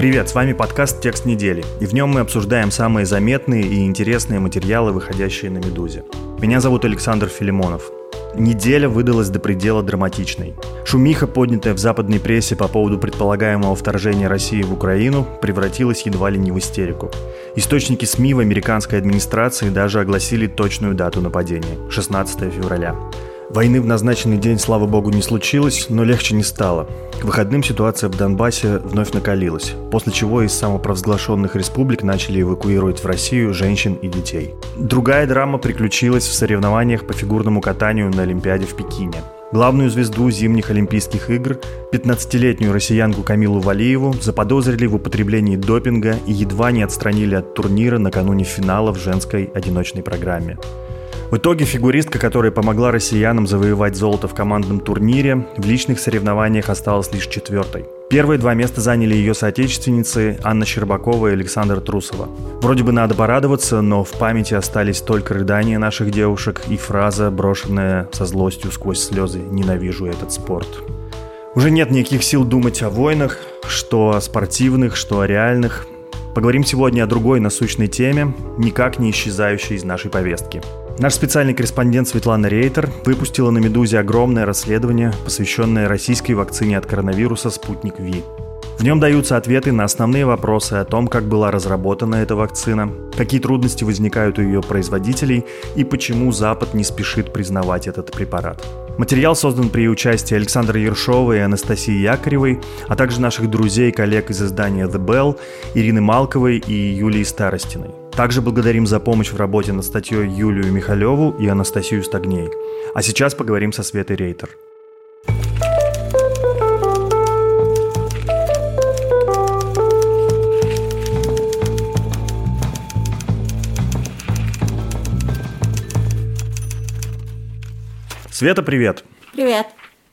Привет, с вами подкаст «Текст недели», и в нем мы обсуждаем самые заметные и интересные материалы, выходящие на «Медузе». Меня зовут Александр Филимонов. Неделя выдалась до предела драматичной. Шумиха, поднятая в западной прессе по поводу предполагаемого вторжения России в Украину, превратилась едва ли не в истерику. Источники СМИ в американской администрации даже огласили точную дату нападения – 16 февраля. Войны в назначенный день, слава богу, не случилось, но легче не стало. К выходным ситуация в Донбассе вновь накалилась, после чего из самопровозглашенных республик начали эвакуировать в Россию женщин и детей. Другая драма приключилась в соревнованиях по фигурному катанию на Олимпиаде в Пекине. Главную звезду зимних Олимпийских игр, 15-летнюю россиянку Камилу Валиеву, заподозрили в употреблении допинга и едва не отстранили от турнира накануне финала в женской одиночной программе. В итоге фигуристка, которая помогла россиянам завоевать золото в командном турнире, в личных соревнованиях осталась лишь четвертой. Первые два места заняли ее соотечественницы Анна Щербакова и Александр Трусова. Вроде бы надо порадоваться, но в памяти остались только рыдания наших девушек и фраза, брошенная со злостью сквозь слезы «Ненавижу этот спорт». Уже нет никаких сил думать о войнах, что о спортивных, что о реальных. Поговорим сегодня о другой насущной теме, никак не исчезающей из нашей повестки – Наш специальный корреспондент Светлана Рейтер выпустила на «Медузе» огромное расследование, посвященное российской вакцине от коронавируса «Спутник Ви». В нем даются ответы на основные вопросы о том, как была разработана эта вакцина, какие трудности возникают у ее производителей и почему Запад не спешит признавать этот препарат. Материал создан при участии Александра Ершова и Анастасии Якоревой, а также наших друзей и коллег из издания The Bell, Ирины Малковой и Юлии Старостиной. Также благодарим за помощь в работе над статьей Юлию Михалеву и Анастасию Стагней. А сейчас поговорим со Светой Рейтер. Света, привет. Привет.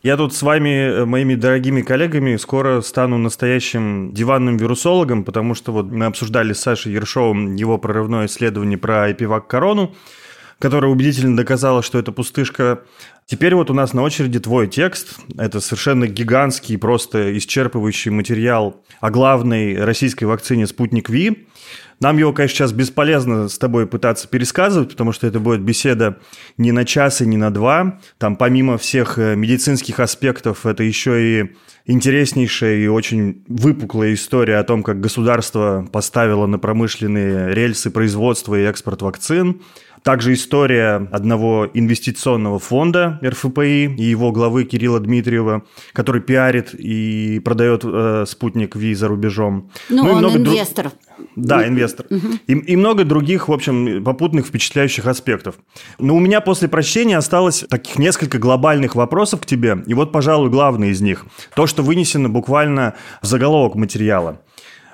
Я тут с вами, э, моими дорогими коллегами, скоро стану настоящим диванным вирусологом, потому что вот мы обсуждали с Сашей Ершовым его прорывное исследование про эпивак-корону, которое убедительно доказало, что это пустышка. Теперь вот у нас на очереди твой текст. Это совершенно гигантский, просто исчерпывающий материал о главной российской вакцине «Спутник Ви». Нам его, конечно, сейчас бесполезно с тобой пытаться пересказывать, потому что это будет беседа не на час и не на два. Там помимо всех э, медицинских аспектов, это еще и интереснейшая и очень выпуклая история о том, как государство поставило на промышленные рельсы производства и экспорт вакцин – также история одного инвестиционного фонда РФПИ и его главы Кирилла Дмитриева, который пиарит и продает э, спутник Ви за рубежом. Ну, ну он много инвестор. Дру... Да, инвестор. Угу. И, и много других, в общем, попутных впечатляющих аспектов. Но у меня после прочтения осталось таких несколько глобальных вопросов к тебе. И вот, пожалуй, главный из них. То, что вынесено буквально в заголовок материала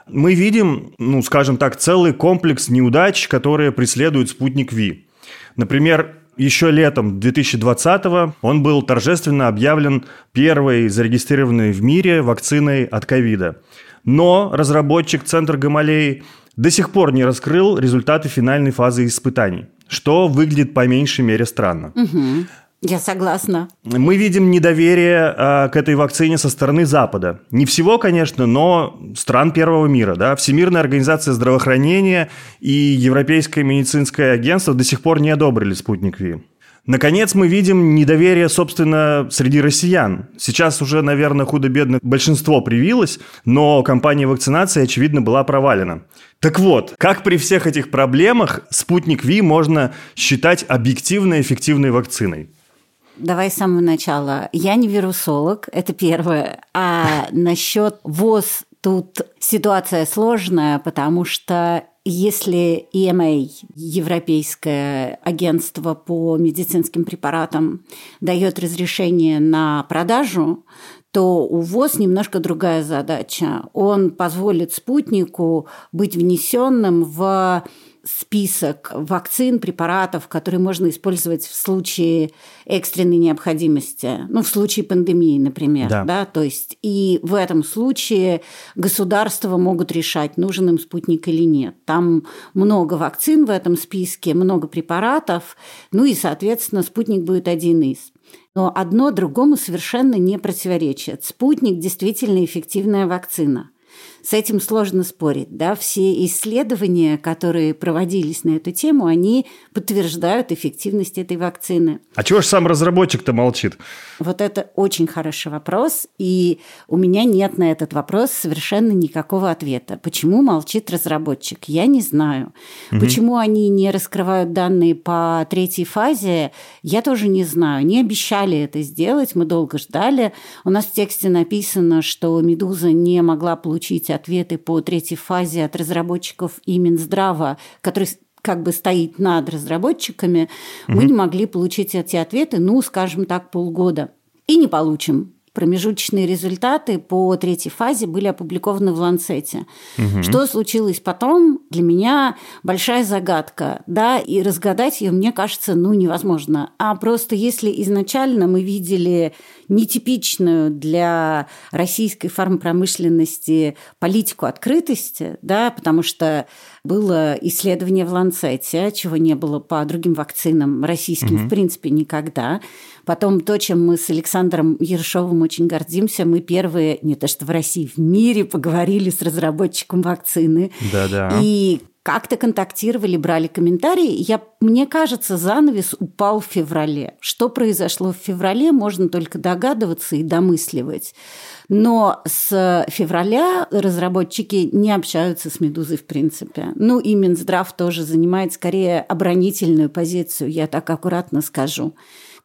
мы видим, ну, скажем так, целый комплекс неудач, которые преследуют спутник Ви. Например, еще летом 2020 он был торжественно объявлен первой зарегистрированной в мире вакциной от ковида. Но разработчик Центр Гамалеи до сих пор не раскрыл результаты финальной фазы испытаний, что выглядит по меньшей мере странно. Угу. Я согласна. Мы видим недоверие э, к этой вакцине со стороны Запада. Не всего, конечно, но стран первого мира. Да? Всемирная организация здравоохранения и Европейское медицинское агентство до сих пор не одобрили спутник Ви. Наконец, мы видим недоверие, собственно, среди россиян. Сейчас уже, наверное, худо-бедно большинство привилось, но кампания вакцинации, очевидно, была провалена. Так вот, как при всех этих проблемах спутник Ви можно считать объективно эффективной вакциной? Давай с самого начала. Я не вирусолог, это первое. А насчет ВОЗ тут ситуация сложная, потому что если EMA, Европейское агентство по медицинским препаратам, дает разрешение на продажу, то у ВОЗ немножко другая задача. Он позволит спутнику быть внесенным в список вакцин, препаратов, которые можно использовать в случае экстренной необходимости, ну, в случае пандемии, например, да. да, то есть и в этом случае государства могут решать, нужен им спутник или нет. Там много вакцин в этом списке, много препаратов, ну и, соответственно, спутник будет один из. Но одно другому совершенно не противоречит. Спутник действительно эффективная вакцина. С этим сложно спорить. Да? Все исследования, которые проводились на эту тему, они подтверждают эффективность этой вакцины. А чего же сам разработчик-то молчит? Вот это очень хороший вопрос, и у меня нет на этот вопрос совершенно никакого ответа. Почему молчит разработчик? Я не знаю. Угу. Почему они не раскрывают данные по третьей фазе, я тоже не знаю. Они обещали это сделать, мы долго ждали. У нас в тексте написано, что «Медуза» не могла получить ответы по третьей фазе от разработчиков и Минздрава, который как бы стоит над разработчиками, угу. мы не могли получить эти ответы, ну, скажем так, полгода. И не получим. Промежуточные результаты по третьей фазе были опубликованы в Ланцете. Угу. Что случилось потом, для меня большая загадка, да, и разгадать ее, мне кажется, ну, невозможно. А просто если изначально мы видели нетипичную для российской фармпромышленности политику открытости, да, потому что было исследование в Ланцете, чего не было по другим вакцинам российским, угу. в принципе, никогда. Потом то, чем мы с Александром Ершовым очень гордимся, мы первые, не то что в России, в мире поговорили с разработчиком вакцины. Да-да. И как-то контактировали, брали комментарии. Я, мне кажется, занавес упал в феврале. Что произошло в феврале, можно только догадываться и домысливать. Но с февраля разработчики не общаются с «Медузой» в принципе. Ну и Минздрав тоже занимает скорее оборонительную позицию, я так аккуратно скажу.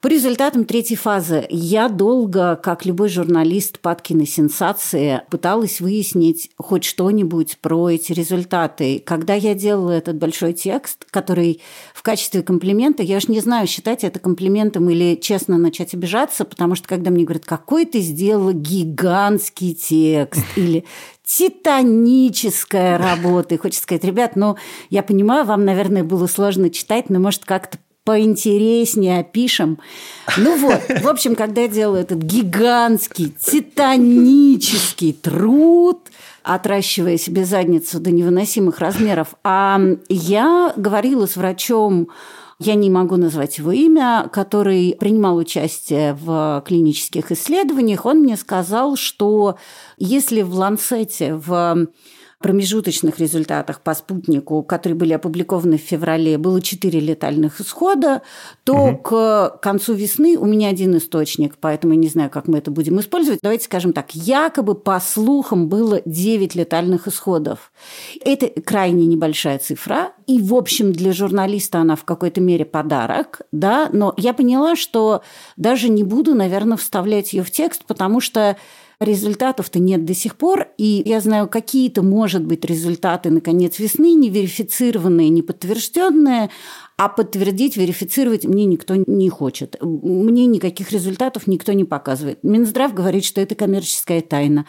По результатам третьей фазы я долго, как любой журналист падки на сенсации, пыталась выяснить хоть что-нибудь про эти результаты. Когда я делала этот большой текст, который в качестве комплимента, я уж не знаю, считать это комплиментом или честно начать обижаться, потому что когда мне говорят, какой ты сделала гигантский текст, или титаническая работа. И хочется сказать, ребят, ну, я понимаю, вам, наверное, было сложно читать, но, может, как-то поинтереснее опишем. Ну вот, в общем, когда я делаю этот гигантский, титанический труд, отращивая себе задницу до невыносимых размеров, а я говорила с врачом, я не могу назвать его имя, который принимал участие в клинических исследованиях, он мне сказал, что если в Ланцете, в промежуточных результатах по спутнику, которые были опубликованы в феврале, было 4 летальных исхода, то угу. к концу весны у меня один источник, поэтому я не знаю, как мы это будем использовать. Давайте скажем так, якобы по слухам было 9 летальных исходов. Это крайне небольшая цифра, и, в общем, для журналиста она в какой-то мере подарок, да, но я поняла, что даже не буду, наверное, вставлять ее в текст, потому что Результатов-то нет до сих пор, и я знаю, какие-то, может быть, результаты на конец весны, не верифицированные, не подтвержденные, а подтвердить, верифицировать мне никто не хочет. Мне никаких результатов никто не показывает. Минздрав говорит, что это коммерческая тайна.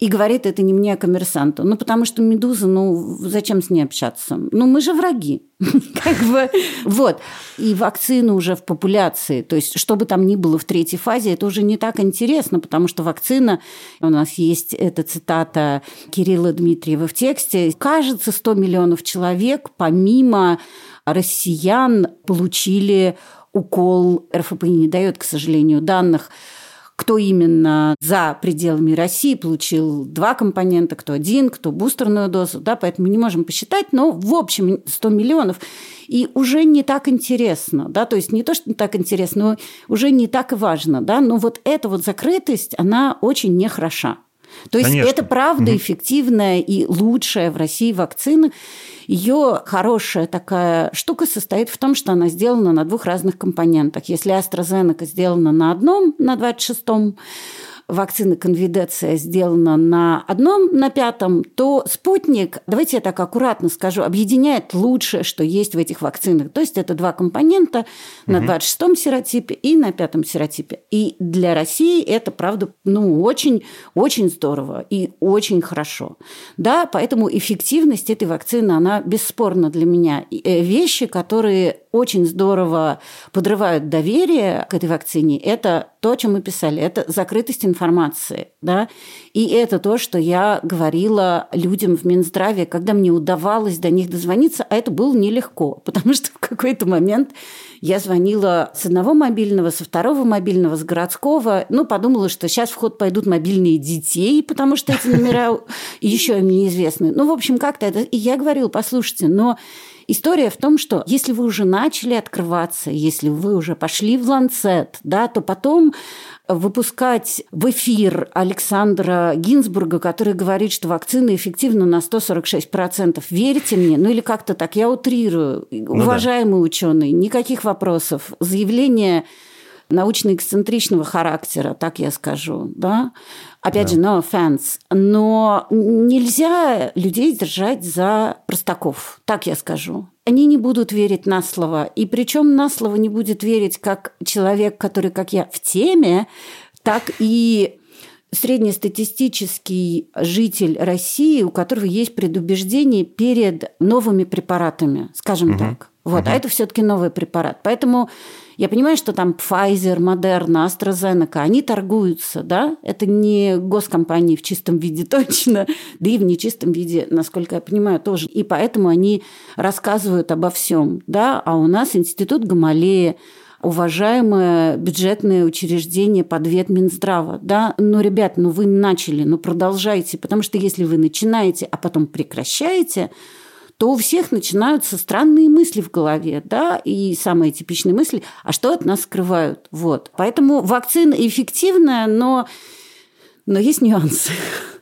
И говорит это не мне, а коммерсанту. Ну, потому что Медуза, ну, зачем с ней общаться? Ну, мы же враги. как бы, вот. И вакцины уже в популяции. То есть, что бы там ни было в третьей фазе, это уже не так интересно, потому что вакцина, у нас есть эта цитата Кирилла Дмитриева в тексте, кажется, 100 миллионов человек, помимо россиян, получили укол. РФП не дает, к сожалению, данных кто именно за пределами России получил два компонента, кто один, кто бустерную дозу, да, поэтому не можем посчитать, но в общем 100 миллионов. И уже не так интересно, да, то есть не то, что не так интересно, но уже не так важно, да, но вот эта вот закрытость, она очень нехороша. То есть Конечно. это правда эффективная и лучшая в России вакцина. Ее хорошая такая штука состоит в том, что она сделана на двух разных компонентах. Если AstraZeneca сделана на одном, на 26-м, вакцина конвидеция сделана на одном, на пятом, то спутник, давайте я так аккуратно скажу, объединяет лучшее, что есть в этих вакцинах. То есть это два компонента на 26-м серотипе и на пятом серотипе. И для России это, правда, ну, очень, очень здорово и очень хорошо. Да, поэтому эффективность этой вакцины, она бесспорна для меня. Э, вещи, которые очень здорово подрывают доверие к этой вакцине, это то, о чем мы писали, это закрытость информации, да, и это то, что я говорила людям в Минздраве, когда мне удавалось до них дозвониться, а это было нелегко, потому что в какой-то момент я звонила с одного мобильного, со второго мобильного, с городского. Ну, подумала, что сейчас в ход пойдут мобильные детей, потому что эти номера еще им неизвестны. Ну, в общем, как-то это... И я говорила, послушайте, но История в том, что если вы уже начали открываться, если вы уже пошли в ланцет, да, то потом выпускать в эфир Александра Гинзбурга, который говорит, что вакцина эффективна на 146%. Верите мне? Ну или как-то так, я утрирую. Ну, Уважаемый да. ученый, никаких вопросов. Заявление научно-эксцентричного характера, так я скажу, да. Опять да. же, no offense. Но нельзя людей держать за простаков, так я скажу. Они не будут верить на слово. И причем на слово не будет верить как человек, который, как я, в теме, так и среднестатистический житель России, у которого есть предубеждение перед новыми препаратами, скажем угу. так. Вот, угу. а это все-таки новый препарат. Поэтому я понимаю, что там Pfizer, Moderna, AstraZeneca, они торгуются, да? Это не госкомпании в чистом виде точно, да и в нечистом виде, насколько я понимаю, тоже. И поэтому они рассказывают обо всем, да? А у нас институт Гамалея, уважаемое бюджетное учреждение под вет Минздрава, да, но, ребят, ну вы начали, ну продолжайте, потому что если вы начинаете, а потом прекращаете, то у всех начинаются странные мысли в голове, да, и самые типичные мысли, а что от нас скрывают, вот. Поэтому вакцина эффективная, но но есть нюансы.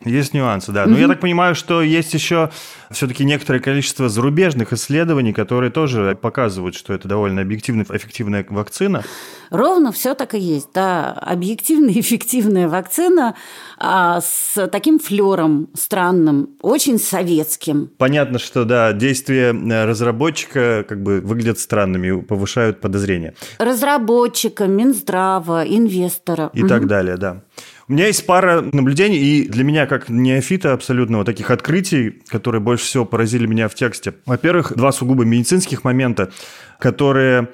Есть нюансы, да. Но mm-hmm. я так понимаю, что есть еще все-таки некоторое количество зарубежных исследований, которые тоже показывают, что это довольно объективная, эффективная вакцина. Ровно все так и есть, да. Объективная, эффективная вакцина а, с таким флером странным, очень советским. Понятно, что, да, действия э, разработчика как бы выглядят странными, повышают подозрения. Разработчика, Минздрава, инвестора. И mm-hmm. так далее, да. У меня есть пара наблюдений, и для меня, как неофита абсолютно, вот таких открытий, которые больше всего поразили меня в тексте. Во-первых, два сугубо медицинских момента, которые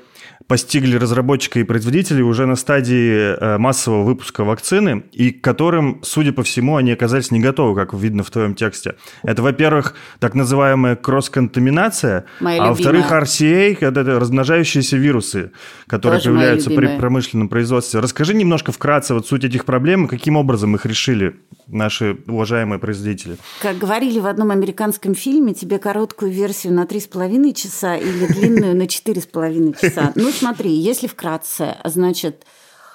постигли разработчика и производителей уже на стадии э, массового выпуска вакцины, и к которым, судя по всему, они оказались не готовы, как видно в твоем тексте. Это, во-первых, так называемая кросс-контаминация, а во-вторых, RCA, это размножающиеся вирусы, которые Тоже появляются при промышленном производстве. Расскажи немножко вкратце вот суть этих проблем, каким образом их решили наши уважаемые производители. Как говорили в одном американском фильме, тебе короткую версию на 3,5 часа или длинную на 4,5 часа. Ну, смотри, если вкратце, значит,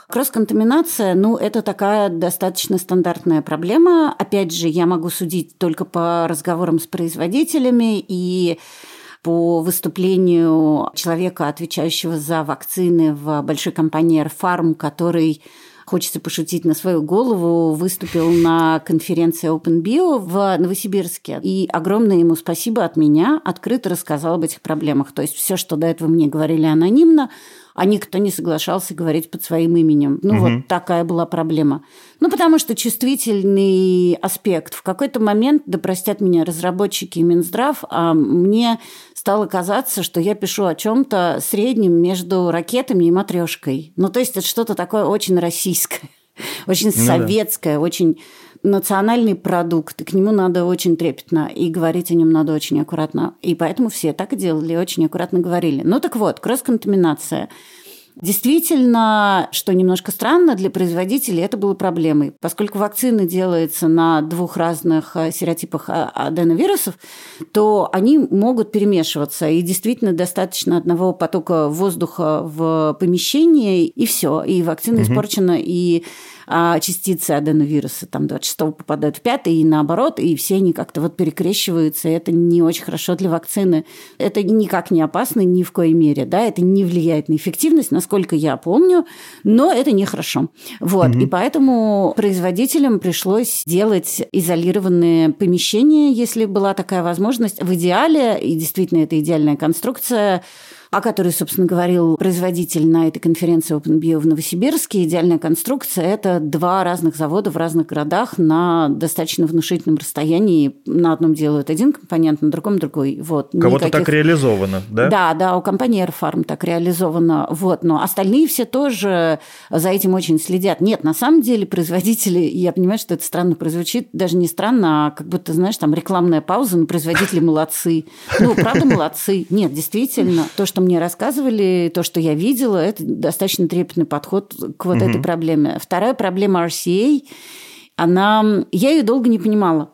Кросс-контаминация, ну, это такая достаточно стандартная проблема. Опять же, я могу судить только по разговорам с производителями и по выступлению человека, отвечающего за вакцины в большой компании Airfarm, который хочется пошутить на свою голову, выступил на конференции Open Bio в Новосибирске. И огромное ему спасибо от меня, открыто рассказал об этих проблемах. То есть все, что до этого мне говорили анонимно, а никто не соглашался говорить под своим именем. Ну, угу. вот такая была проблема. Ну, потому что чувствительный аспект. В какой-то момент, да простят меня разработчики и Минздрав, а мне стало казаться, что я пишу о чем-то среднем между ракетами и матрешкой. Ну, то есть это что-то такое очень российское, очень ну, советское, да. очень национальный продукт, и к нему надо очень трепетно, и говорить о нем надо очень аккуратно. И поэтому все так и делали, очень аккуратно говорили. Ну так вот, кросс-контаминация. Действительно, что немножко странно для производителей, это было проблемой. Поскольку вакцина делается на двух разных э, серотипах а, аденовирусов, то они могут перемешиваться. И действительно достаточно одного потока воздуха в помещении, и все. И вакцина угу. испорчена, и частицы аденовируса там 26 попадают в 5 и наоборот, и все они как-то вот перекрещиваются, и это не очень хорошо для вакцины. Это никак не опасно ни в коей мере, да, это не влияет на эффективность, насколько я помню, но это нехорошо. Вот, угу. и поэтому производителям пришлось делать изолированные помещения, если была такая возможность. В идеале, и действительно это идеальная конструкция, о которой, собственно, говорил производитель на этой конференции OpenBio в Новосибирске. Идеальная конструкция – это два разных завода в разных городах на достаточно внушительном расстоянии. На одном делают один компонент, на другом другой. Вот. Кого-то Никаких... так реализовано, да? Да, да, у компании Airfarm так реализовано. Вот. Но остальные все тоже за этим очень следят. Нет, на самом деле производители, я понимаю, что это странно прозвучит, даже не странно, а как будто, знаешь, там рекламная пауза, но производители молодцы. Ну, правда, молодцы. Нет, действительно, то, что что мне рассказывали, то, что я видела, это достаточно трепетный подход к вот угу. этой проблеме. Вторая проблема RCA, она... Я ее долго не понимала.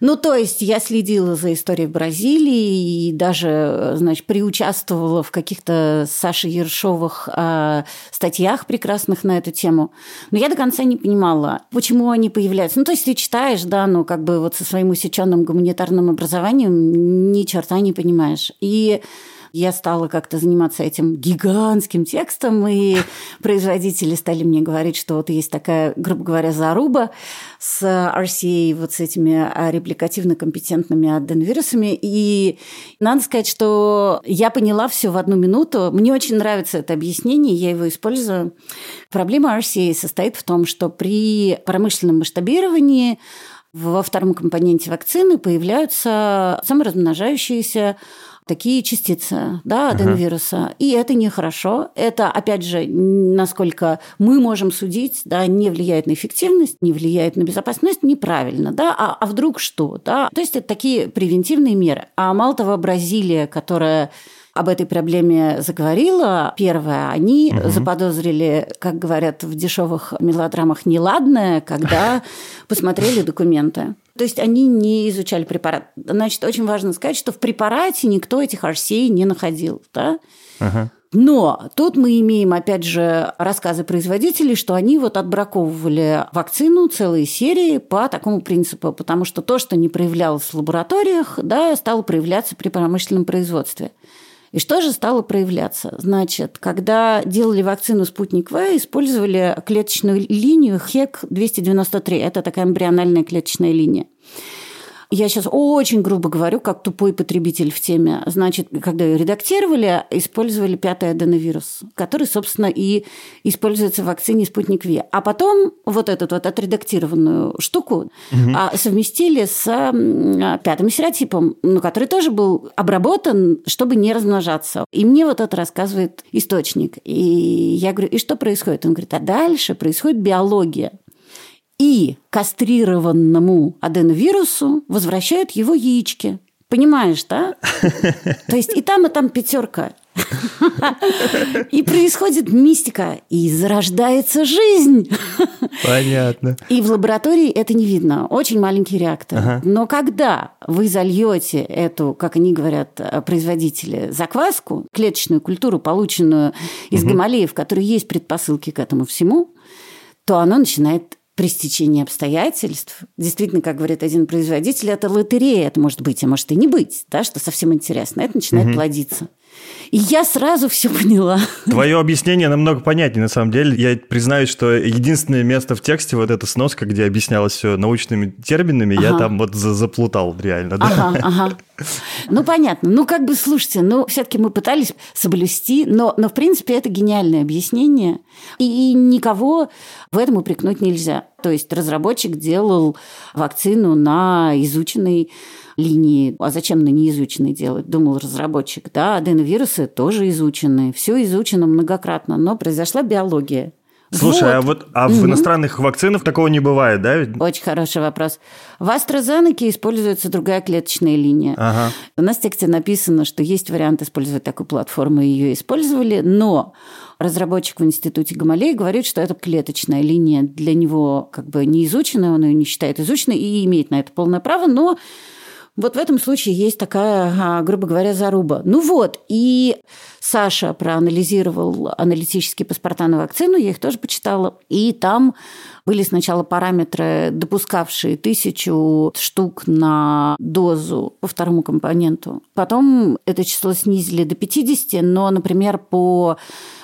Ну, то есть я следила за историей в Бразилии и даже, значит, приучаствовала в каких-то Саши Ершовых э, статьях прекрасных на эту тему. Но я до конца не понимала, почему они появляются. Ну, то есть ты читаешь, да, ну, как бы вот со своим усеченным гуманитарным образованием ни черта не понимаешь. И я стала как-то заниматься этим гигантским текстом, и производители стали мне говорить, что вот есть такая, грубо говоря, заруба с RCA, вот с этими репликативно-компетентными аденовирусами. И надо сказать, что я поняла все в одну минуту. Мне очень нравится это объяснение, я его использую. Проблема RCA состоит в том, что при промышленном масштабировании во втором компоненте вакцины появляются саморазмножающиеся такие частицы да, аденовируса. Ага. И это нехорошо. Это, опять же, насколько мы можем судить, да, не влияет на эффективность, не влияет на безопасность, неправильно. Да? А, а вдруг что? Да? То есть это такие превентивные меры. А мало того, Бразилия, которая об этой проблеме заговорила, первое, они угу. заподозрили, как говорят в дешевых мелодрамах, неладное, когда посмотрели документы. То есть они не изучали препарат. Значит, очень важно сказать, что в препарате никто этих RCA не находил. Да? Ага. Но тут мы имеем, опять же, рассказы производителей, что они вот отбраковывали вакцину целые серии по такому принципу, потому что то, что не проявлялось в лабораториях, да, стало проявляться при промышленном производстве. И что же стало проявляться? Значит, когда делали вакцину «Спутник В», использовали клеточную линию ХЕК-293. Это такая эмбриональная клеточная линия. Я сейчас очень грубо говорю, как тупой потребитель в теме. Значит, когда ее редактировали, использовали пятый аденовирус, который, собственно, и используется в вакцине «Спутник Ви». А потом вот эту вот отредактированную штуку угу. совместили с пятым серотипом, ну, который тоже был обработан, чтобы не размножаться. И мне вот это рассказывает источник. И я говорю, и что происходит? Он говорит, а дальше происходит биология и кастрированному аденовирусу возвращают его яички. Понимаешь, да? То есть и там, и там пятерка. И происходит мистика, и зарождается жизнь. Понятно. И в лаборатории это не видно. Очень маленький реактор. Ага. Но когда вы зальете эту, как они говорят, производители, закваску, клеточную культуру, полученную из угу. Гималеев, в которой есть предпосылки к этому всему, то оно начинает при стечении обстоятельств. Действительно, как говорит один производитель, это лотерея, это может быть, а может и не быть, да, что совсем интересно. Это начинает угу. плодиться. И я сразу все поняла. Твое объяснение намного понятнее, на самом деле. Я признаюсь, что единственное место в тексте, вот эта сноска, где объяснялось все научными терминами, ага. я там вот заплутал реально. Да? Ага, ага. Ну, понятно. Ну, как бы, слушайте, ну, все-таки мы пытались соблюсти, но, но, в принципе, это гениальное объяснение. И, и никого в этом упрекнуть нельзя. То есть разработчик делал вакцину на изученной линии. А зачем на неизученной делать, думал разработчик. Да, аденовирусы тоже изучены. Все изучено многократно, но произошла биология. Слушай, а вот. а вот а в угу. иностранных вакцинах такого не бывает, да? Очень хороший вопрос. В AstraZeneca используется другая клеточная линия. Ага. У нас в тексте написано, что есть вариант использовать такую платформу, ее использовали, но разработчик в институте Гамалея говорит, что это клеточная линия для него как бы не изученная, он ее не считает изученной и имеет на это полное право, но вот в этом случае есть такая, грубо говоря, заруба. Ну вот, и Саша проанализировал аналитические паспорта на вакцину, я их тоже почитала, и там Были сначала параметры, допускавшие тысячу штук на дозу по второму компоненту. Потом это число снизили до 50, но, например, по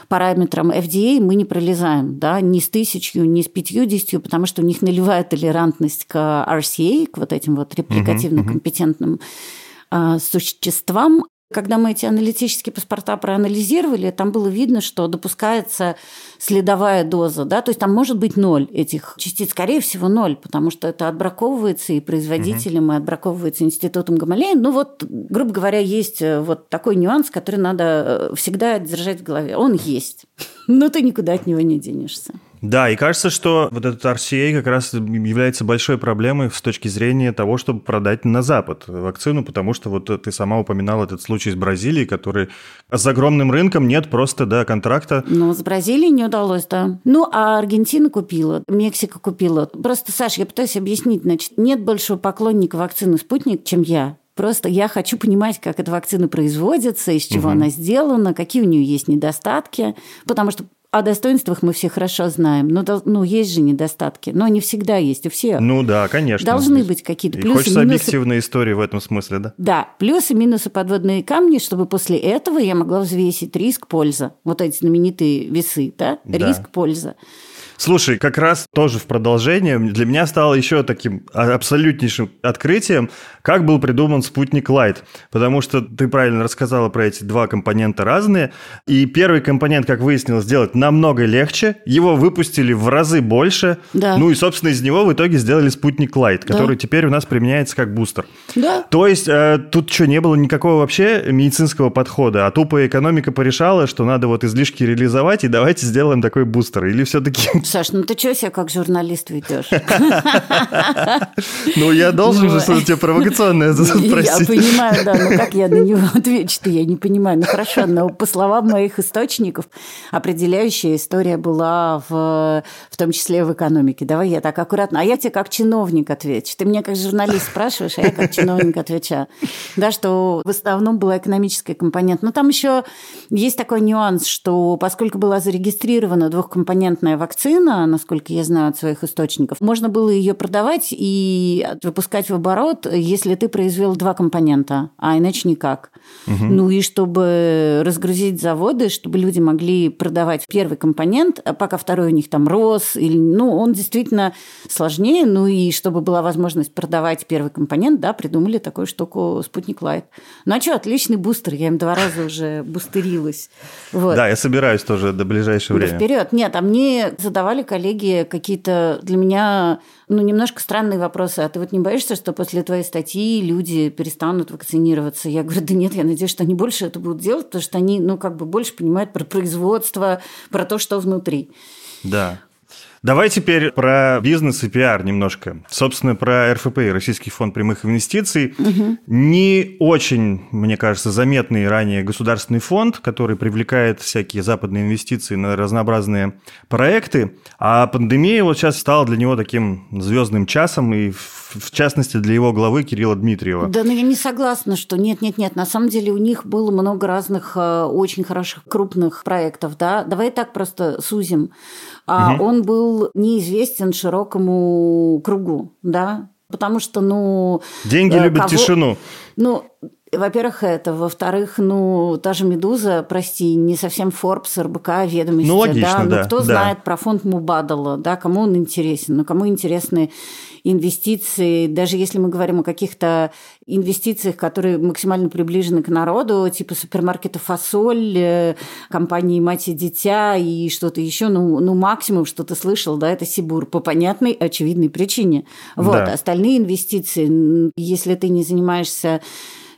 параметрам FDA мы не пролезаем, да, ни с тысячью, ни с пятьюдесятью, потому что у них нулевая толерантность к RCA, к вот этим вот репликативно-компетентным а, существам, когда мы эти аналитические паспорта проанализировали, там было видно, что допускается следовая доза, да, то есть там может быть ноль этих частиц, скорее всего ноль, потому что это отбраковывается и производителем, угу. и отбраковывается институтом Гамалея. Ну вот, грубо говоря, есть э, вот такой нюанс, который надо э, всегда держать в голове. Он есть, но ты никуда от него не денешься. Да, и кажется, что вот этот RCA как раз является большой проблемой с точки зрения того, чтобы продать на Запад вакцину, потому что вот ты сама упоминала этот случай с Бразилией, который с огромным рынком нет просто, да, контракта. Ну, с Бразилией не удалось, да. Ну, а Аргентина купила, Мексика купила. Просто, Саша, я пытаюсь объяснить, значит, нет большего поклонника вакцины «Спутник», чем я. Просто я хочу понимать, как эта вакцина производится, из чего угу. она сделана, какие у нее есть недостатки. Потому что о достоинствах мы все хорошо знаем, но ну, есть же недостатки, но они всегда есть у всех. Ну да, конечно. Должны быть какие-то плюсы. И хочется минусы. объективные истории в этом смысле, да? Да, плюсы, минусы, подводные камни, чтобы после этого я могла взвесить риск, польза. Вот эти знаменитые весы, да? да. Риск, польза. Слушай, как раз тоже в продолжение для меня стало еще таким абсолютнейшим открытием, как был придуман спутник Light. Потому что ты правильно рассказала про эти два компонента разные. И первый компонент, как выяснилось, сделать намного легче. Его выпустили в разы больше. Да. Ну и, собственно, из него в итоге сделали спутник Light, который да. теперь у нас применяется как бустер. Да. То есть э, тут что, не было никакого вообще медицинского подхода, а тупо экономика порешала, что надо вот излишки реализовать, и давайте сделаем такой бустер. Или все-таки Саш, ну ты что себя как журналист ведешь? Ну, я должен же что-то тебе провокационное спросить. Я понимаю, да, но как я на него отвечу-то, я не понимаю. Ну, хорошо, но по словам моих источников, определяющая история была в, в том числе в экономике. Давай я так аккуратно. А я тебе как чиновник отвечу. Ты меня как журналист спрашиваешь, а я как чиновник отвечаю. Да, что в основном была экономическая компонент. Но там еще есть такой нюанс, что поскольку была зарегистрирована двухкомпонентная вакцина, вакцина, насколько я знаю от своих источников, можно было ее продавать и выпускать в оборот, если ты произвел два компонента, а иначе никак. Угу. Ну и чтобы разгрузить заводы, чтобы люди могли продавать первый компонент, а пока второй у них там рос, или, ну, он действительно сложнее, ну и чтобы была возможность продавать первый компонент, да, придумали такую штуку Спутник Лайт. Ну а что, отличный бустер, я им два раза уже бустерилась. Вот. Да, я собираюсь тоже до ближайшего времени. Вперед. Нет, а мне задавали коллеги какие-то для меня ну, немножко странные вопросы. А ты вот не боишься, что после твоей статьи люди перестанут вакцинироваться? Я говорю, да нет, я надеюсь, что они больше это будут делать, потому что они, ну, как бы больше понимают про производство, про то, что внутри. Да. Давай теперь про бизнес и пиар немножко. Собственно, про РФП, Российский фонд прямых инвестиций. Угу. Не очень, мне кажется, заметный ранее государственный фонд, который привлекает всякие западные инвестиции на разнообразные проекты. А пандемия вот сейчас стала для него таким звездным часом, и в частности для его главы Кирилла Дмитриева. Да, но я не согласна, что нет-нет-нет. На самом деле у них было много разных э, очень хороших крупных проектов. Да? Давай так просто сузим угу. он был неизвестен широкому кругу, да, потому что, ну... Деньги э, любят кого... тишину. Ну, во-первых, это. Во-вторых, ну, та же «Медуза», прости, не совсем Forbes, РБК, ведомости. Ну, логично, да. да. Ну, кто да. знает про фонд Мубадала, да, кому он интересен, ну, кому интересны инвестиции, даже если мы говорим о каких-то инвестициях, которые максимально приближены к народу, типа супермаркета «Фасоль», э, компании «Мать и дитя» и что-то еще, ну, ну максимум, что ты слышал, да, это Сибур по понятной, очевидной причине. Вот, да. остальные инвестиции, если ты не занимаешься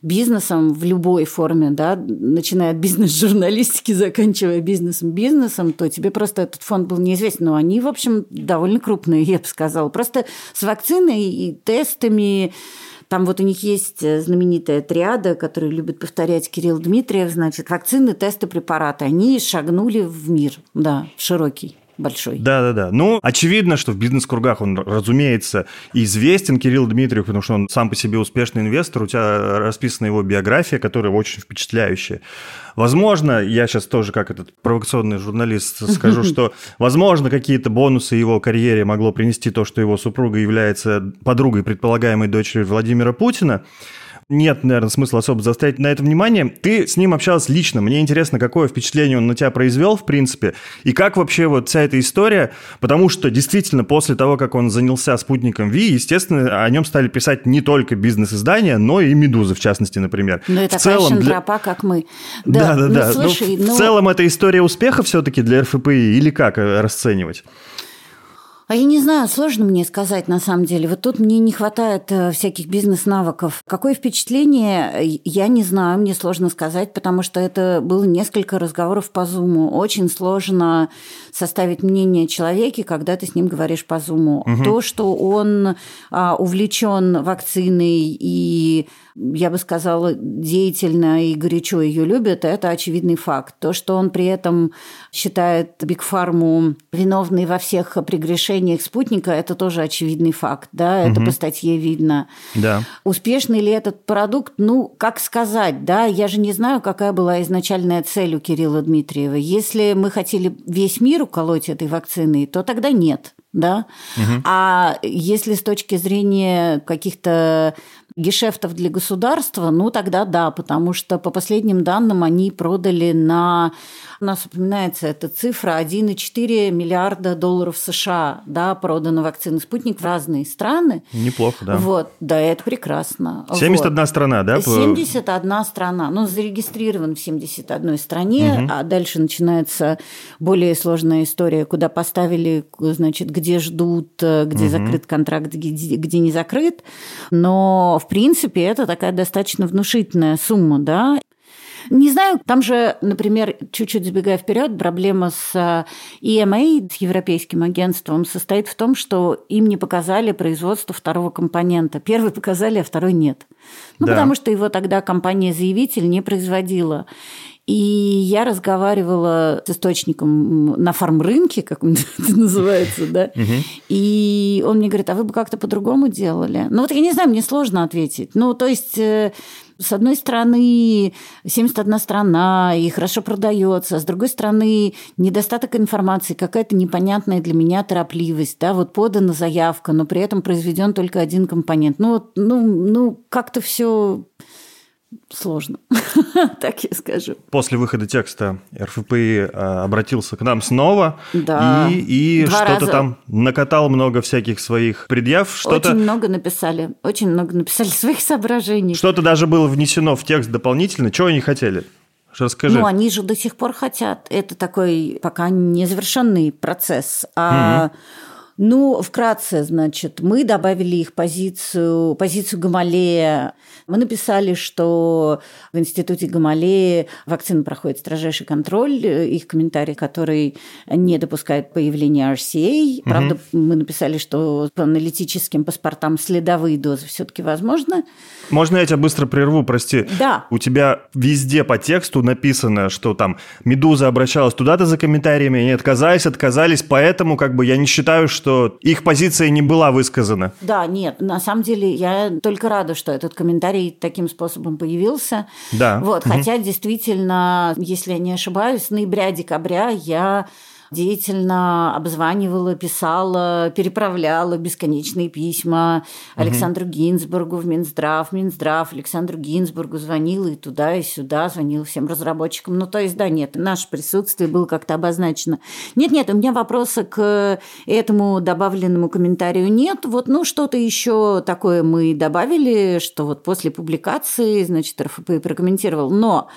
бизнесом в любой форме, да, начиная от бизнес-журналистики, заканчивая бизнесом-бизнесом, то тебе просто этот фонд был неизвестен. Но они, в общем, довольно крупные, я бы сказала. Просто с вакциной и тестами там вот у них есть знаменитая триада, которую любит повторять Кирилл Дмитриев, значит, вакцины, тесты, препараты. Они шагнули в мир, да, в широкий. Большой. Да-да-да. Ну, очевидно, что в бизнес-кругах он, разумеется, известен, Кирилл Дмитриев, потому что он сам по себе успешный инвестор, у тебя расписана его биография, которая очень впечатляющая. Возможно, я сейчас тоже как этот провокационный журналист скажу, что, возможно, какие-то бонусы его карьере могло принести то, что его супруга является подругой предполагаемой дочери Владимира Путина нет, наверное, смысла особо заострять на это внимание. Ты с ним общалась лично. Мне интересно, какое впечатление он на тебя произвел, в принципе, и как вообще вот вся эта история, потому что действительно после того, как он занялся спутником Ви, естественно, о нем стали писать не только бизнес-издания, но и «Медузы», в частности, например. Ну, это в целом шантропа, для... как мы. Да, да, да. Ну, слушай, ну, в ну... целом это история успеха все-таки для РФПИ или как э, расценивать? А я не знаю, сложно мне сказать на самом деле. Вот тут мне не хватает э, всяких бизнес-навыков. Какое впечатление, э, я не знаю, мне сложно сказать, потому что это было несколько разговоров по Зуму. Очень сложно составить мнение о человеке, когда ты с ним говоришь по Зуму. Угу. То, что он а, увлечен вакциной и я бы сказала, деятельно и горячо ее любят, это очевидный факт. То, что он при этом считает Бигфарму виновной во всех прегрешениях спутника, это тоже очевидный факт. Да? Это угу. по статье видно. Да. Успешный ли этот продукт? Ну, как сказать, да? Я же не знаю, какая была изначальная цель у Кирилла Дмитриева. Если мы хотели весь мир уколоть этой вакциной, то тогда нет да. Угу. А если с точки зрения каких-то гешефтов для государства, ну тогда да, потому что по последним данным они продали на у нас упоминается эта цифра 1,4 миллиарда долларов США, да, продано вакцины «Спутник» в разные страны. Неплохо, да. Вот, да, это прекрасно. 71 вот. страна, да? 71 страна. Ну, зарегистрирован в 71 стране, угу. а дальше начинается более сложная история, куда поставили, значит, где ждут, где угу. закрыт контракт, где, где не закрыт. Но, в принципе, это такая достаточно внушительная сумма, да. Не знаю, там же, например, чуть-чуть забегая вперед, проблема с EMA, э, с Европейским агентством, состоит в том, что им не показали производство второго компонента. Первый показали, а второй нет. Ну, да. потому что его тогда компания-заявитель не производила. И я разговаривала с источником на фарм-рынке, как он это называется, да, и он мне говорит, а вы бы как-то по-другому делали? Ну вот я не знаю, мне сложно ответить. Ну, то есть э, с одной стороны, 71 страна, и хорошо продается, а с другой стороны, недостаток информации, какая-то непонятная для меня торопливость, да, вот подана заявка, но при этом произведен только один компонент. Ну, ну, ну как-то все сложно, так я скажу. После выхода текста РФПИ а, обратился к нам снова да. и, и что-то там накатал много всяких своих предъяв. Что-то... Очень много написали, очень много написали своих соображений. Что-то даже было внесено в текст дополнительно. Чего они хотели? Расскажи. Ну, они же до сих пор хотят. Это такой пока незавершенный процесс. А угу ну, вкратце, значит, мы добавили их позицию, позицию Гамалея. Мы написали, что в институте Гамалея вакцина проходит строжайший контроль, их комментарий, который не допускает появления RCA. Правда, угу. мы написали, что по аналитическим паспортам следовые дозы все-таки возможно. Можно я тебя быстро прерву, прости? Да. У тебя везде по тексту написано, что там «Медуза» обращалась туда-то за комментариями, они отказались, отказались, поэтому как бы я не считаю, что их позиция не была высказана. Да, нет, на самом деле я только рада, что этот комментарий таким способом появился. Да. Вот, угу. хотя действительно, если я не ошибаюсь, с ноября-декабря я деятельно обзванивала, писала, переправляла бесконечные письма Александру угу. Гинзбургу в Минздрав, Минздрав Александру Гинзбургу звонила и туда, и сюда, звонила всем разработчикам. Ну, то есть, да, нет, наше присутствие было как-то обозначено. Нет-нет, у меня вопроса к этому добавленному комментарию нет. Вот, ну, что-то еще такое мы добавили, что вот после публикации, значит, РФП прокомментировал. Но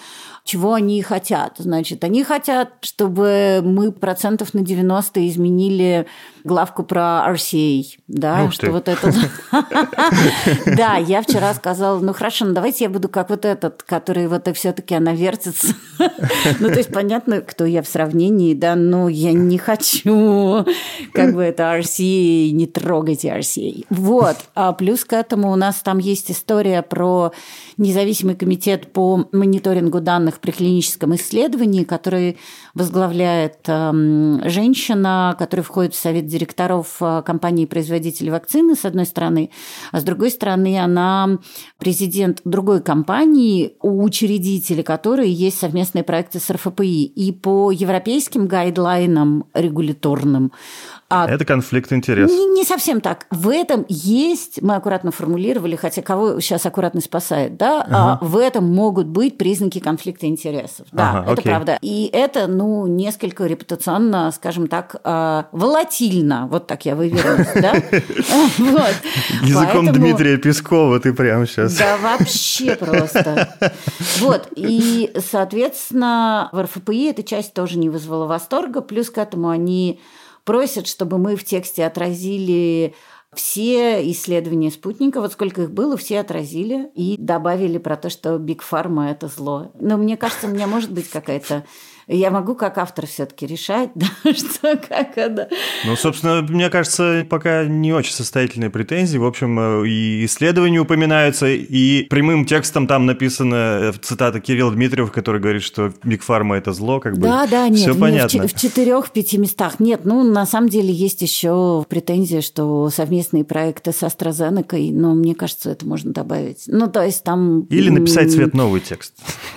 чего они хотят? Значит, они хотят, чтобы мы процентов на 90 изменили главку про RCA, да, Ух что ты. вот это... Да, я вчера сказала, ну хорошо, ну давайте я буду как вот этот, который вот и все таки она вертится. Ну, то есть понятно, кто я в сравнении, да, но я не хочу как бы это RCA, не трогайте RCA. Вот. А плюс к этому у нас там есть история про независимый комитет по мониторингу данных данных при клиническом исследовании, который возглавляет эм, женщина, которая входит в совет директоров э, компании-производителей вакцины, с одной стороны, а с другой стороны, она президент другой компании, у учредителя которой есть совместные проекты с РФПИ. И по европейским гайдлайнам регуляторным а это конфликт интересов. Не, не совсем так. В этом есть, мы аккуратно формулировали, хотя кого сейчас аккуратно спасает, да, ага. а в этом могут быть признаки конфликта интересов. Да, ага, это окей. правда. И это, ну, несколько репутационно, скажем так, а, волатильно. Вот так я вывернусь, да? Языком Дмитрия Пескова ты прямо сейчас. Да, вообще просто. Вот, и, соответственно, в РФПИ эта часть тоже не вызвала восторга, плюс к этому они просят, чтобы мы в тексте отразили все исследования спутника, вот сколько их было, все отразили и добавили про то, что Биг Фарма – это зло. Но мне кажется, у меня может быть какая-то я могу как автор все-таки решать, да, что как это. Ну, собственно, мне кажется, пока не очень состоятельные претензии. В общем, э, и исследования упоминаются, и прямым текстом там написана э, цитата Кирилла Дмитриев, который говорит, что Биг Фарма это зло, как бы. Да, да, нет, все понятно. В, в четырех-пяти местах. Нет, ну, на самом деле есть еще претензия, что совместные проекты с AstraZeneca, но мне кажется, это можно добавить. Ну, то есть там... Или написать цвет новый текст.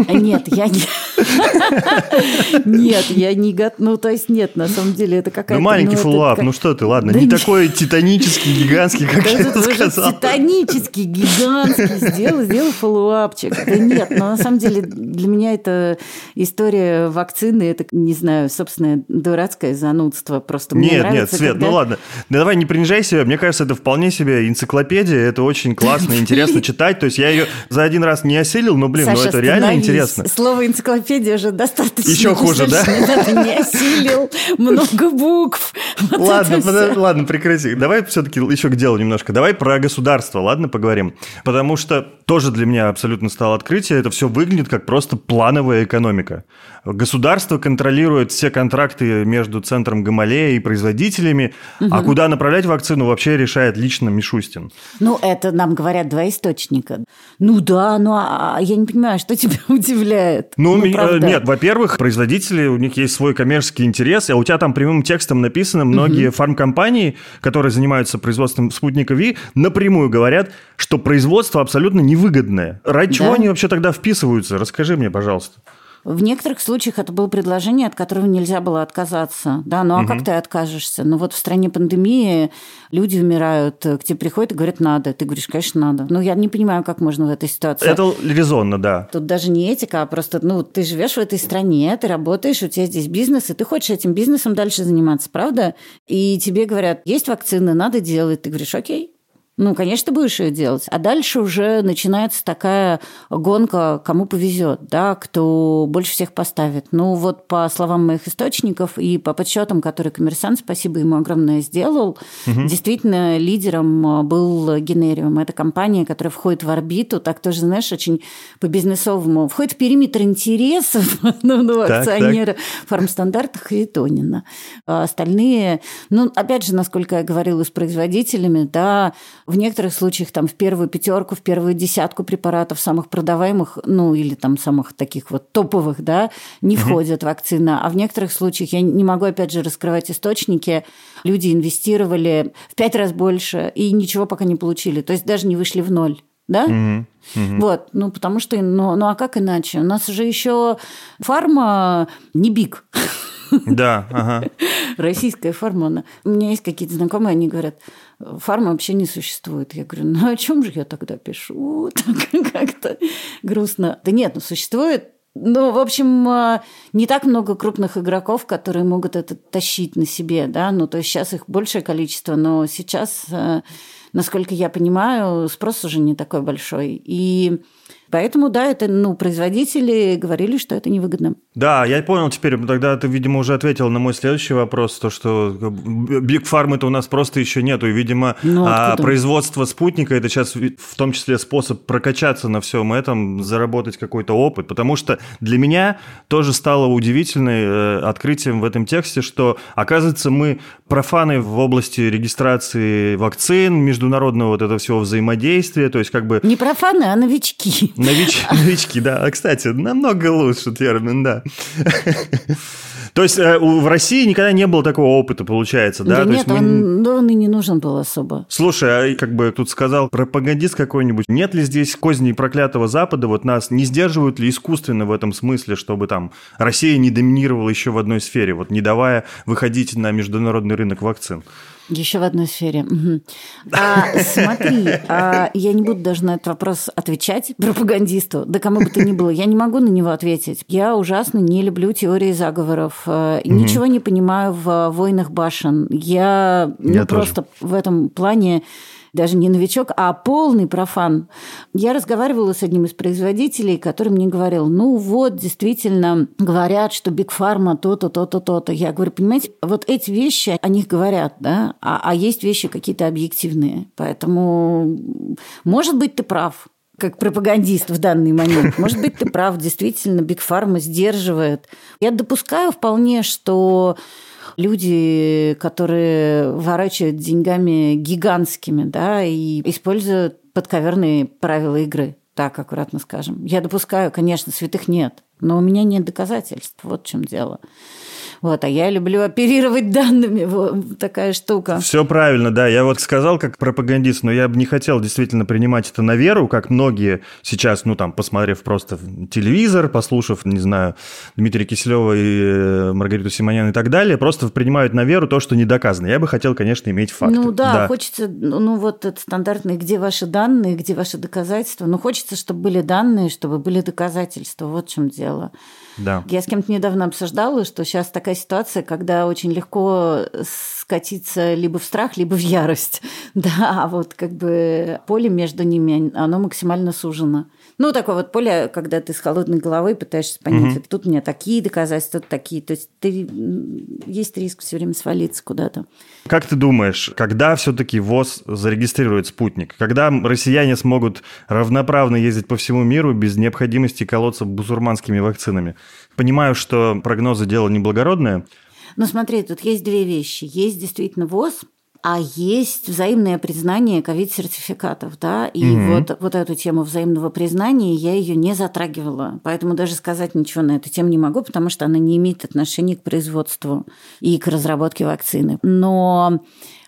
Нет, я не... Нет, я не готов. Ну, то есть нет, на самом деле это какая-то... Ну, маленький ну, фуллап, ну что ты, ладно, не такой титанический, гигантский, как я сказал. Титанический, гигантский, сделал, сделал фоллоуапчик. Да нет, но на самом деле для меня это история вакцины, это, не знаю, собственное дурацкое занудство. Просто мне Нет, нет, Свет, ну ладно. давай не принижай себя. Мне кажется, это вполне себе энциклопедия. Это очень классно, интересно читать. То есть я ее за один раз не осилил, но, блин, ну это реально интересно. Слово энциклопедия уже достаточно еще хуже, да? Не осилил, много букв. ладно, ладно, прекрати. Давай все-таки еще к делу немножко. Давай про государство, ладно, поговорим. Потому что тоже для меня абсолютно стало открытие. Это все выглядит как просто плановая экономика. Государство контролирует все контракты между центром Гамалея и производителями, а куда направлять вакцину вообще решает лично Мишустин. Ну, это нам говорят два источника. Ну да, ну а, а я не понимаю, что тебя удивляет. Ну, ну нет, во-первых, производители, у них есть свой коммерческий интерес, а у тебя там прямым текстом написано, многие угу. фармкомпании, которые занимаются производством спутника Ви, напрямую говорят, что производство абсолютно невыгодное. Ради да? чего они вообще тогда вписываются? Расскажи мне, пожалуйста. В некоторых случаях это было предложение, от которого нельзя было отказаться. Да, ну а угу. как ты откажешься? Ну вот в стране пандемии люди умирают, к тебе приходят и говорят, надо. Ты говоришь, конечно, надо. Ну я не понимаю, как можно в этой ситуации. Это резонно, да. Тут даже не этика, а просто, ну, ты живешь в этой стране, ты работаешь, у тебя здесь бизнес, и ты хочешь этим бизнесом дальше заниматься, правда? И тебе говорят, есть вакцины, надо делать. Ты говоришь, окей, ну, конечно, будешь ее делать. А дальше уже начинается такая гонка, кому повезет, да, кто больше всех поставит. Ну, вот по словам моих источников и по подсчетам, которые коммерсант, спасибо ему огромное, сделал, угу. действительно лидером был Генериум. Это компания, которая входит в орбиту, так тоже, знаешь, очень по-бизнесовому, входит в периметр интересов ну, ну, акционера в фармстандартах и Тонина. А остальные, ну, опять же, насколько я говорила с производителями, да, в некоторых случаях там в первую пятерку, в первую десятку препаратов самых продаваемых, ну или там самых таких вот топовых, да, не входят угу. вакцина. А в некоторых случаях, я не могу опять же раскрывать источники, люди инвестировали в пять раз больше и ничего пока не получили. То есть даже не вышли в ноль. Да? Угу. Угу. Вот, ну потому что, ну, ну а как иначе? У нас же еще фарма не биг. Да, ага. Российская фарма. Она... У меня есть какие-то знакомые, они говорят, фарма вообще не существует. Я говорю, ну о чем же я тогда пишу? Так как-то грустно. Да нет, ну существует ну, в общем, а, не так много крупных игроков, которые могут это тащить на себе, да, ну, то есть сейчас их большее количество, но сейчас, а, насколько я понимаю, спрос уже не такой большой. И Поэтому, да, это, ну, производители говорили, что это невыгодно. Да, я понял теперь. Тогда ты, видимо, уже ответил на мой следующий вопрос, то, что Big Pharma-то у нас просто еще нету. И, видимо, ну, а производство спутника – это сейчас в том числе способ прокачаться на всем этом, заработать какой-то опыт. Потому что для меня тоже стало удивительным э, открытием в этом тексте, что, оказывается, мы профаны в области регистрации вакцин, международного вот этого всего взаимодействия, то есть как бы... Не профаны, а новички. Нович... Новички, да. А, кстати, намного лучше термин, да. То есть э, в России никогда не было такого опыта, получается, да? Да нет, мы... он, он и не нужен был особо. Слушай, а как бы тут сказал пропагандист какой-нибудь, нет ли здесь козней проклятого Запада, вот нас не сдерживают ли искусственно в этом смысле, чтобы там Россия не доминировала еще в одной сфере, вот не давая выходить на международный рынок вакцин? Еще в одной сфере. Угу. А, смотри, а, я не буду даже на этот вопрос отвечать пропагандисту, да кому бы то ни было. Я не могу на него ответить. Я ужасно не люблю теории заговоров. Угу. Ничего не понимаю в войнах башен. Я, я ну, просто в этом плане даже не новичок, а полный профан. Я разговаривала с одним из производителей, который мне говорил, ну вот, действительно, говорят, что Big Pharma то-то, то-то, то-то. Я говорю, понимаете, вот эти вещи, о них говорят, да, а, а есть вещи какие-то объективные. Поэтому, может быть, ты прав, как пропагандист в данный момент. Может быть, ты прав, действительно, Big Pharma сдерживает. Я допускаю вполне, что люди, которые ворочают деньгами гигантскими, да, и используют подковерные правила игры, так аккуратно скажем. Я допускаю, конечно, святых нет, но у меня нет доказательств, вот в чем дело. Вот, а я люблю оперировать данными, вот такая штука. Все правильно, да. Я вот сказал как пропагандист, но я бы не хотел действительно принимать это на веру, как многие сейчас, ну там, посмотрев просто телевизор, послушав, не знаю, Дмитрия Киселева и э, Маргариту Симонян и так далее, просто принимают на веру то, что не доказано. Я бы хотел, конечно, иметь факты. Ну да, да. хочется, ну вот это стандартный, где ваши данные, где ваши доказательства. Ну хочется, чтобы были данные, чтобы были доказательства. Вот в чем дело. Да. Я с кем-то недавно обсуждала, что сейчас такая ситуация, когда очень легко скатиться либо в страх, либо в ярость. Да, а вот как бы поле между ними, оно максимально сужено. Ну, такое вот поле, когда ты с холодной головой пытаешься понять, угу. тут у меня такие доказательства, тут такие. То есть ты, есть риск все время свалиться куда-то. Как ты думаешь, когда все-таки ВОЗ зарегистрирует спутник? Когда россияне смогут равноправно ездить по всему миру без необходимости колоться бусурманскими вакцинами? Понимаю, что прогнозы дело неблагородное. Ну, смотри, тут есть две вещи. Есть действительно ВОЗ, а есть взаимное признание ковид-сертификатов, да, и угу. вот, вот эту тему взаимного признания я ее не затрагивала, поэтому даже сказать ничего на эту тему не могу, потому что она не имеет отношения к производству и к разработке вакцины. Но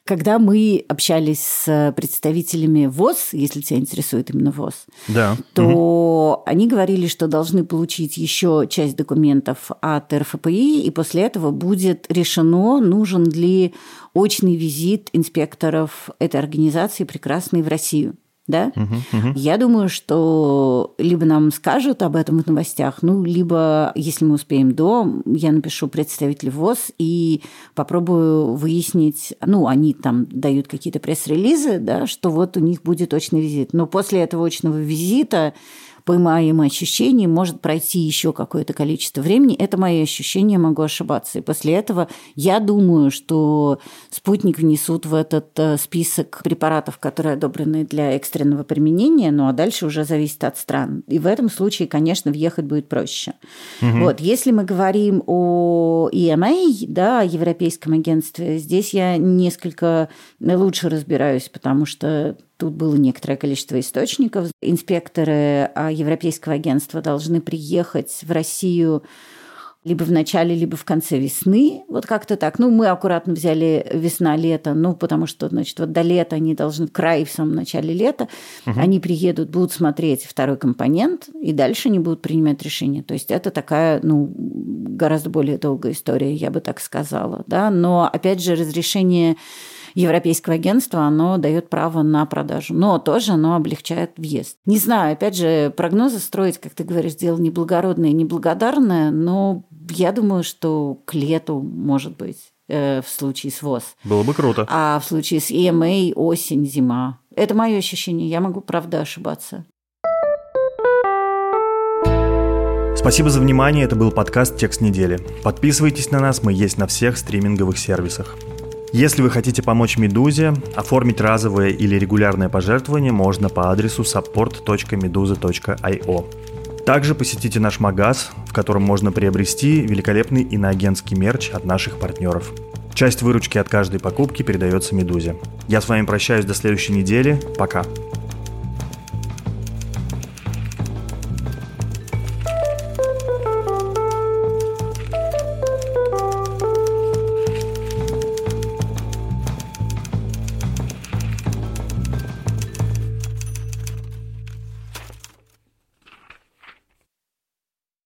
когда мы общались с представителями ВОЗ, если тебя интересует именно ВОЗ, да. то угу. они говорили, что должны получить еще часть документов от РФПИ, и после этого будет решено, нужен ли очный визит инспекторов этой организации прекрасной в Россию да? Угу, угу. Я думаю, что либо нам скажут об этом в новостях, ну, либо, если мы успеем до, я напишу представителю ВОЗ и попробую выяснить, ну, они там дают какие-то пресс-релизы, да, что вот у них будет очный визит. Но после этого очного визита по моим ощущениям, может пройти еще какое-то количество времени. Это мои ощущения, могу ошибаться. И после этого я думаю, что спутник внесут в этот э, список препаратов, которые одобрены для экстренного применения, ну а дальше уже зависит от стран. И в этом случае, конечно, въехать будет проще. Угу. Вот, если мы говорим о EMA, да, Европейском агентстве, здесь я несколько лучше разбираюсь, потому что Тут было некоторое количество источников. Инспекторы а, Европейского агентства должны приехать в Россию либо в начале, либо в конце весны. Вот как-то так. Ну, мы аккуратно взяли весна-лето, ну, потому что, значит, вот до лета они должны в край в самом начале лета. Угу. Они приедут, будут смотреть второй компонент, и дальше они будут принимать решение. То есть это такая, ну, гораздо более долгая история, я бы так сказала. Да? Но, опять же, разрешение Европейского агентства, оно дает право на продажу. Но тоже оно облегчает въезд. Не знаю, опять же, прогнозы строить, как ты говоришь, дело неблагородное и неблагодарное, но я думаю, что к лету, может быть, э, в случае с ВОЗ. Было бы круто. А в случае с EMA осень, зима. Это мое ощущение. Я могу, правда, ошибаться. Спасибо за внимание. Это был подкаст «Текст недели». Подписывайтесь на нас, мы есть на всех стриминговых сервисах. Если вы хотите помочь «Медузе», оформить разовое или регулярное пожертвование можно по адресу support.meduza.io. Также посетите наш магаз, в котором можно приобрести великолепный иноагентский мерч от наших партнеров. Часть выручки от каждой покупки передается «Медузе». Я с вами прощаюсь до следующей недели. Пока.